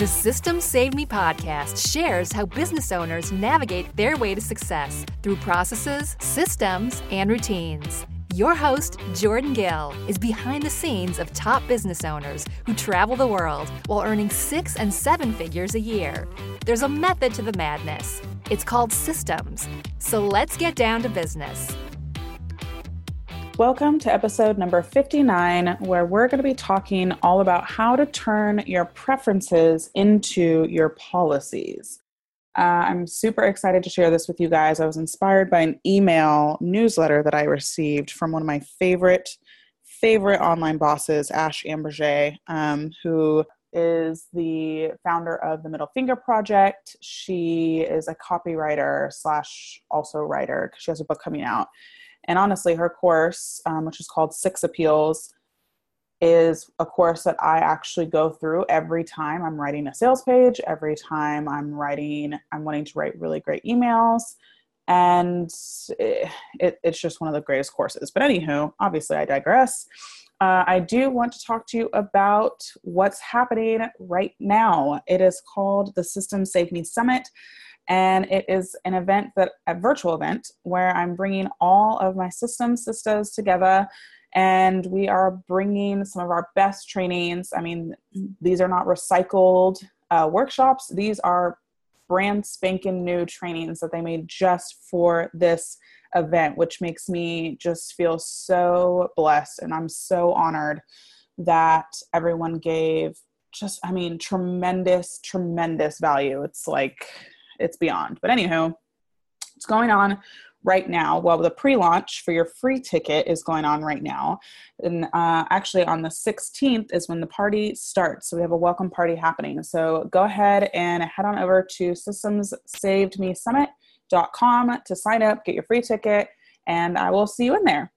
The System Saved Me podcast shares how business owners navigate their way to success through processes, systems, and routines. Your host, Jordan Gill, is behind the scenes of top business owners who travel the world while earning six and seven figures a year. There's a method to the madness. It's called systems. So let's get down to business. Welcome to episode number 59, where we're going to be talking all about how to turn your preferences into your policies. Uh, I'm super excited to share this with you guys. I was inspired by an email newsletter that I received from one of my favorite, favorite online bosses, Ash Ambirge, um, who is the founder of the Middle Finger Project. She is a copywriter slash also writer because she has a book coming out. And honestly, her course, um, which is called Six Appeals, is a course that I actually go through every time I'm writing a sales page, every time I'm writing, I'm wanting to write really great emails. And it, it, it's just one of the greatest courses. But anywho, obviously, I digress. Uh, I do want to talk to you about what's happening right now. It is called the System Save Me Summit, and it is an event that a virtual event where I'm bringing all of my system sisters together and we are bringing some of our best trainings. I mean, these are not recycled uh, workshops, these are brand spanking new trainings that they made just for this event, which makes me just feel so blessed. And I'm so honored that everyone gave just, I mean, tremendous, tremendous value. It's like, it's beyond. But anywho, it's going on right now. Well, the pre launch for your free ticket is going on right now. And uh, actually, on the 16th is when the party starts. So we have a welcome party happening. So go ahead and head on over to systemssavedmesummit.com to sign up, get your free ticket, and I will see you in there.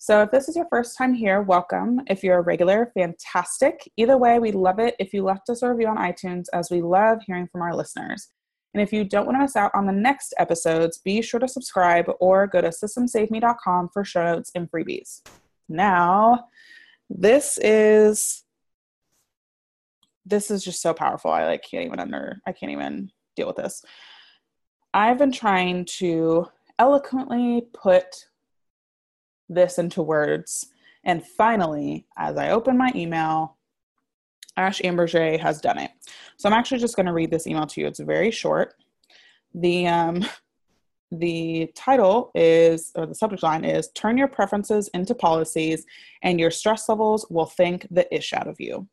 So if this is your first time here, welcome. If you're a regular, fantastic. Either way, we love it if you left us a review on iTunes, as we love hearing from our listeners. And if you don't want to miss out on the next episodes, be sure to subscribe or go to systemsaveme.com for show notes and freebies. Now, this is this is just so powerful. I like can't even under I can't even deal with this. I've been trying to eloquently put this into words and finally, as I open my email, Ash Ambirge has done it. So I'm actually just going to read this email to you. It's very short. The um, the title is, or the subject line is, "Turn your preferences into policies, and your stress levels will think the ish out of you."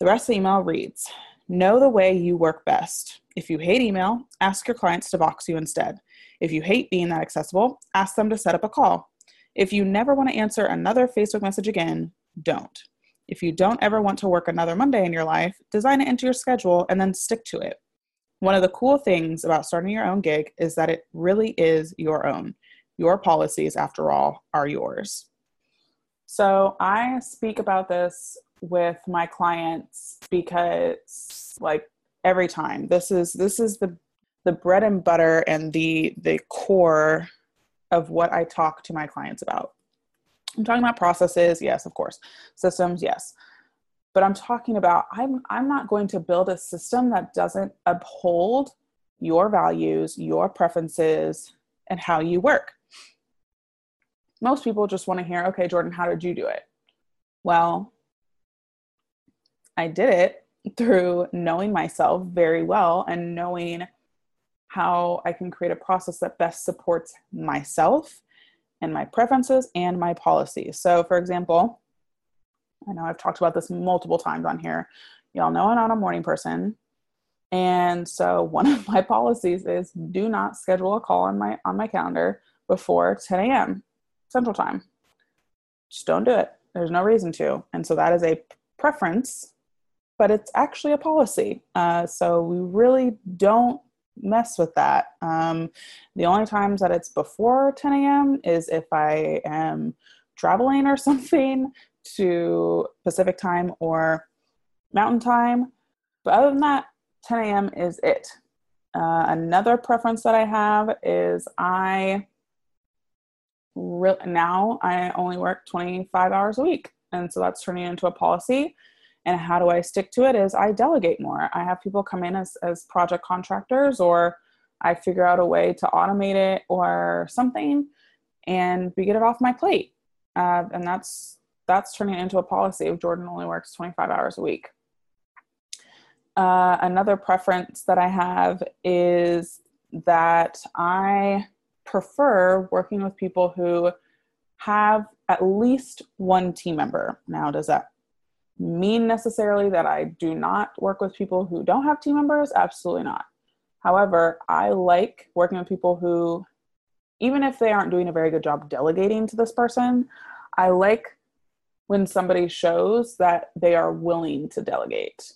The rest of the email reads, "Know the way you work best. If you hate email, ask your clients to box you instead. If you hate being that accessible, ask them to set up a call. If you never want to answer another Facebook message again, don't." If you don't ever want to work another Monday in your life, design it into your schedule and then stick to it. One of the cool things about starting your own gig is that it really is your own. Your policies, after all, are yours. So I speak about this with my clients because like every time this is this is the the bread and butter and the the core of what I talk to my clients about. I'm talking about processes, yes, of course. Systems, yes. But I'm talking about I'm I'm not going to build a system that doesn't uphold your values, your preferences, and how you work. Most people just want to hear, okay, Jordan, how did you do it? Well, I did it through knowing myself very well and knowing how I can create a process that best supports myself and my preferences and my policies. So, for example, I know I've talked about this multiple times on here. Y'all know I'm not a morning person. And so one of my policies is do not schedule a call on my on my calendar before 10 a.m. Central Time. Just don't do it. There's no reason to. And so that is a preference, but it's actually a policy. Uh, so we really don't mess with that. Um, the only times that it's before 10 a.m. is if I am traveling or something to Pacific time or Mountain time. But other than that, 10 a.m. is it. Uh, another preference that I have is I re- now I only work 25 hours a week, and so that's turning into a policy. And how do I stick to it? Is I delegate more. I have people come in as, as project contractors, or I figure out a way to automate it or something, and we get it off my plate. Uh, and that's that's turning into a policy of Jordan only works 25 hours a week. Uh, another preference that I have is that I prefer working with people who have at least one team member. Now, does that mean necessarily that I do not work with people who don't have team members? Absolutely not. However, I like working with people who, even if they aren't doing a very good job delegating to this person, I like when somebody shows that they are willing to delegate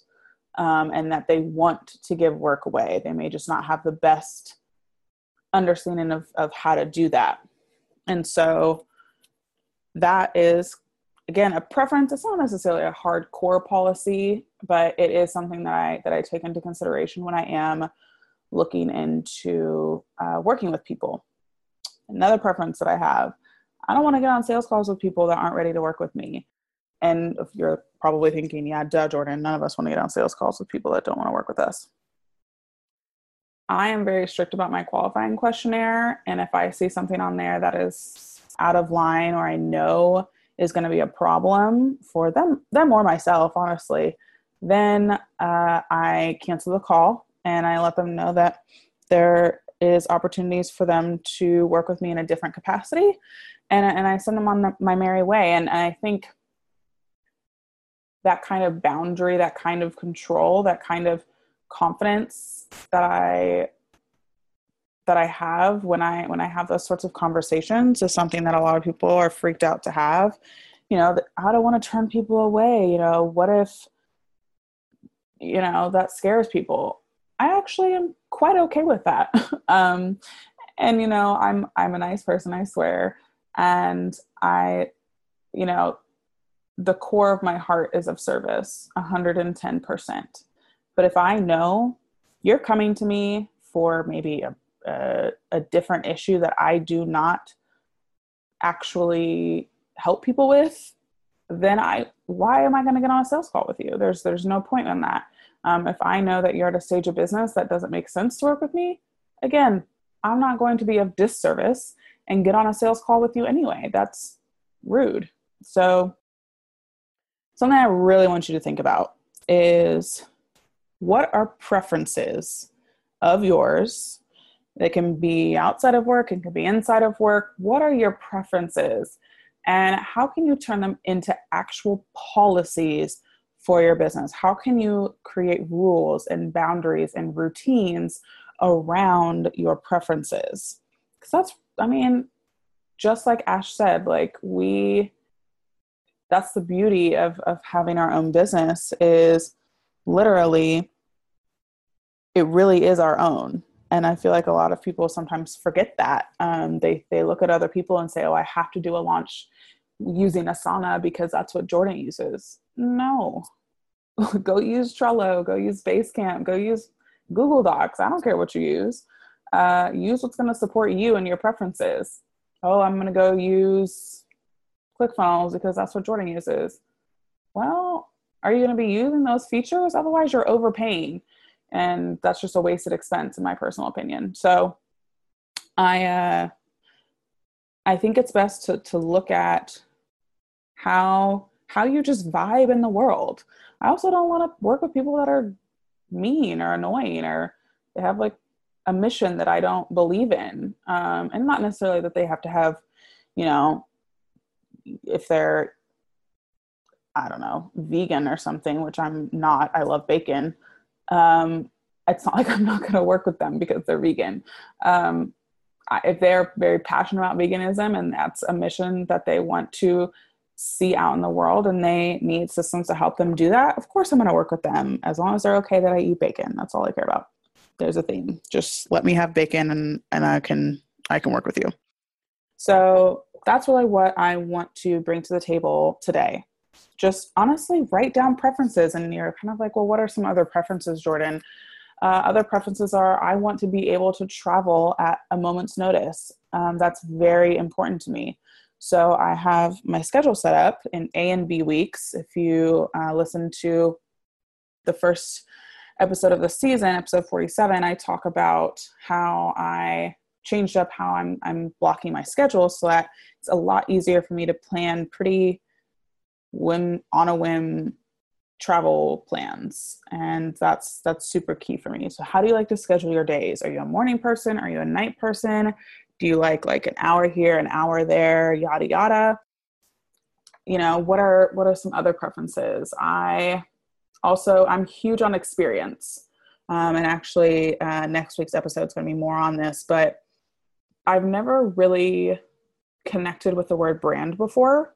um, and that they want to give work away. They may just not have the best understanding of, of how to do that. And so that is, again, a preference. It's not necessarily a hardcore policy, but it is something that I, that I take into consideration when I am looking into uh, working with people. Another preference that I have I don't want to get on sales calls with people that aren't ready to work with me. And if you're probably thinking, yeah, duh, Jordan, none of us want to get on sales calls with people that don't want to work with us. I am very strict about my qualifying questionnaire. And if I see something on there that is out of line or I know is going to be a problem for them, them or myself, honestly, then uh, I cancel the call and I let them know that there is opportunities for them to work with me in a different capacity and and I send them on the, my merry way. And, and I think that kind of boundary, that kind of control, that kind of confidence that I that I have when I when I have those sorts of conversations is something that a lot of people are freaked out to have. You know, I don't want to turn people away. You know, what if you know that scares people? I actually am quite okay with that. um, and you know, I'm I'm a nice person, I swear and i you know the core of my heart is of service 110% but if i know you're coming to me for maybe a, a, different issue that i do not actually help people with then i why am i going to get on a sales call with you there's there's no point in that um, if i know that you're at a stage of business that doesn't make sense to work with me again i'm not going to be of disservice and get on a sales call with you anyway. That's rude. So, something I really want you to think about is what are preferences of yours? They can be outside of work, it can be inside of work. What are your preferences? And how can you turn them into actual policies for your business? How can you create rules and boundaries and routines around your preferences? Because that's I mean, just like Ash said, like we that's the beauty of of having our own business is literally it really is our own and i feel like a lot of people sometimes forget that. Um, they they look at other people and say oh i have to do a launch using asana because that's what jordan uses. No. Go use trello. Go use basecamp. Go use google docs. I don't care what you use. Uh, use what's going to support you and your preferences. Oh, I'm going to go use ClickFunnels because that's what Jordan uses. Well, are you going to be using those features? Otherwise, you're overpaying, and that's just a wasted expense, in my personal opinion. So, I uh, I think it's best to to look at how how you just vibe in the world. I also don't want to work with people that are mean or annoying or they have like a mission that I don't believe in. Um, and not necessarily that they have to have, you know, if they're, I don't know, vegan or something, which I'm not, I love bacon. Um, it's not like I'm not going to work with them because they're vegan. Um, if they're very passionate about veganism and that's a mission that they want to see out in the world and they need systems to help them do that, of course I'm going to work with them as long as they're okay that I eat bacon. That's all I care about there's a theme. Just let me have bacon and and I can I can work with you. So that's really what I want to bring to the table today. Just honestly write down preferences and you're kind of like, well, what are some other preferences, Jordan? Uh, other preferences are I want to be able to travel at a moment's notice. Um, that's very important to me. So I have my schedule set up in A and B weeks. If you uh, listen to the first episode of the season, episode 47, I talk about how I changed up how I'm, I'm blocking my schedule so that it's a lot easier for me to plan pretty whim on a whim travel plans. And that's that's super key for me. So how do you like to schedule your days? Are you a morning person? Are you a night person? Do you like like an hour here an hour there yada yada? You know what are what are some other preferences? I also i'm huge on experience. Um, and actually uh, next week's episode is going to be more on this but i've never really connected with the word brand before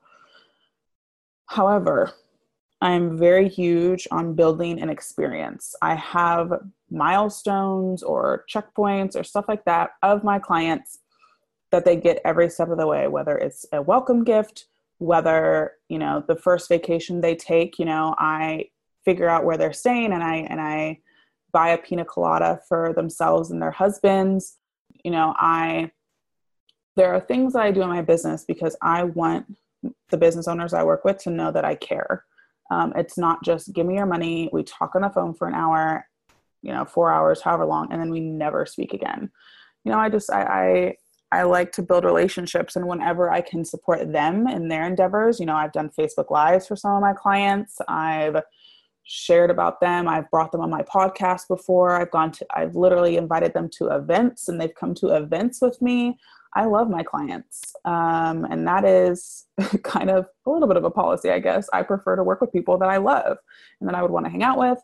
however I'm very huge on building an experience. I have milestones or checkpoints or stuff like that of my clients that they get every step of the way, whether it's a welcome gift, whether, you know, the first vacation they take, you know, I figure out where they're staying and I and I buy a pina colada for themselves and their husbands. You know, I there are things that I do in my business because I want the business owners I work with to know that I care um, it's not just give me your money. We talk on the phone for an hour, you know, four hours, however long, and then we never speak again. You know, I just I I, I like to build relationships, and whenever I can support them in their endeavors, you know, I've done Facebook lives for some of my clients. I've shared about them. I've brought them on my podcast before. I've gone to I've literally invited them to events and they've come to events with me. I love my clients. Um, and that is kind of a little bit of a policy, I guess. I prefer to work with people that I love and that I would want to hang out with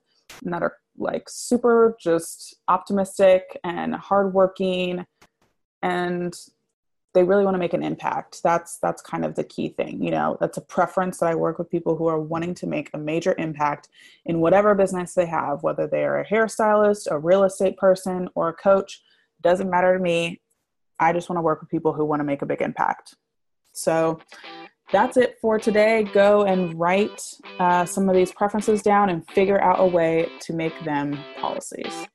and that are like super just optimistic and hardworking and they really want to make an impact that's that's kind of the key thing you know that's a preference that i work with people who are wanting to make a major impact in whatever business they have whether they are a hairstylist a real estate person or a coach doesn't matter to me I just want to work with people who want to make a big impact. So that's it for today. Go and write uh, some of these preferences down and figure out a way to make them policies.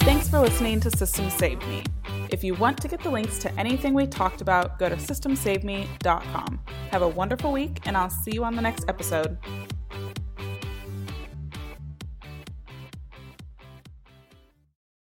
Thanks for listening to Systems Saved Me. If you want to get the links to anything we talked about, go to systemsaveme.com. Have a wonderful week, and I'll see you on the next episode.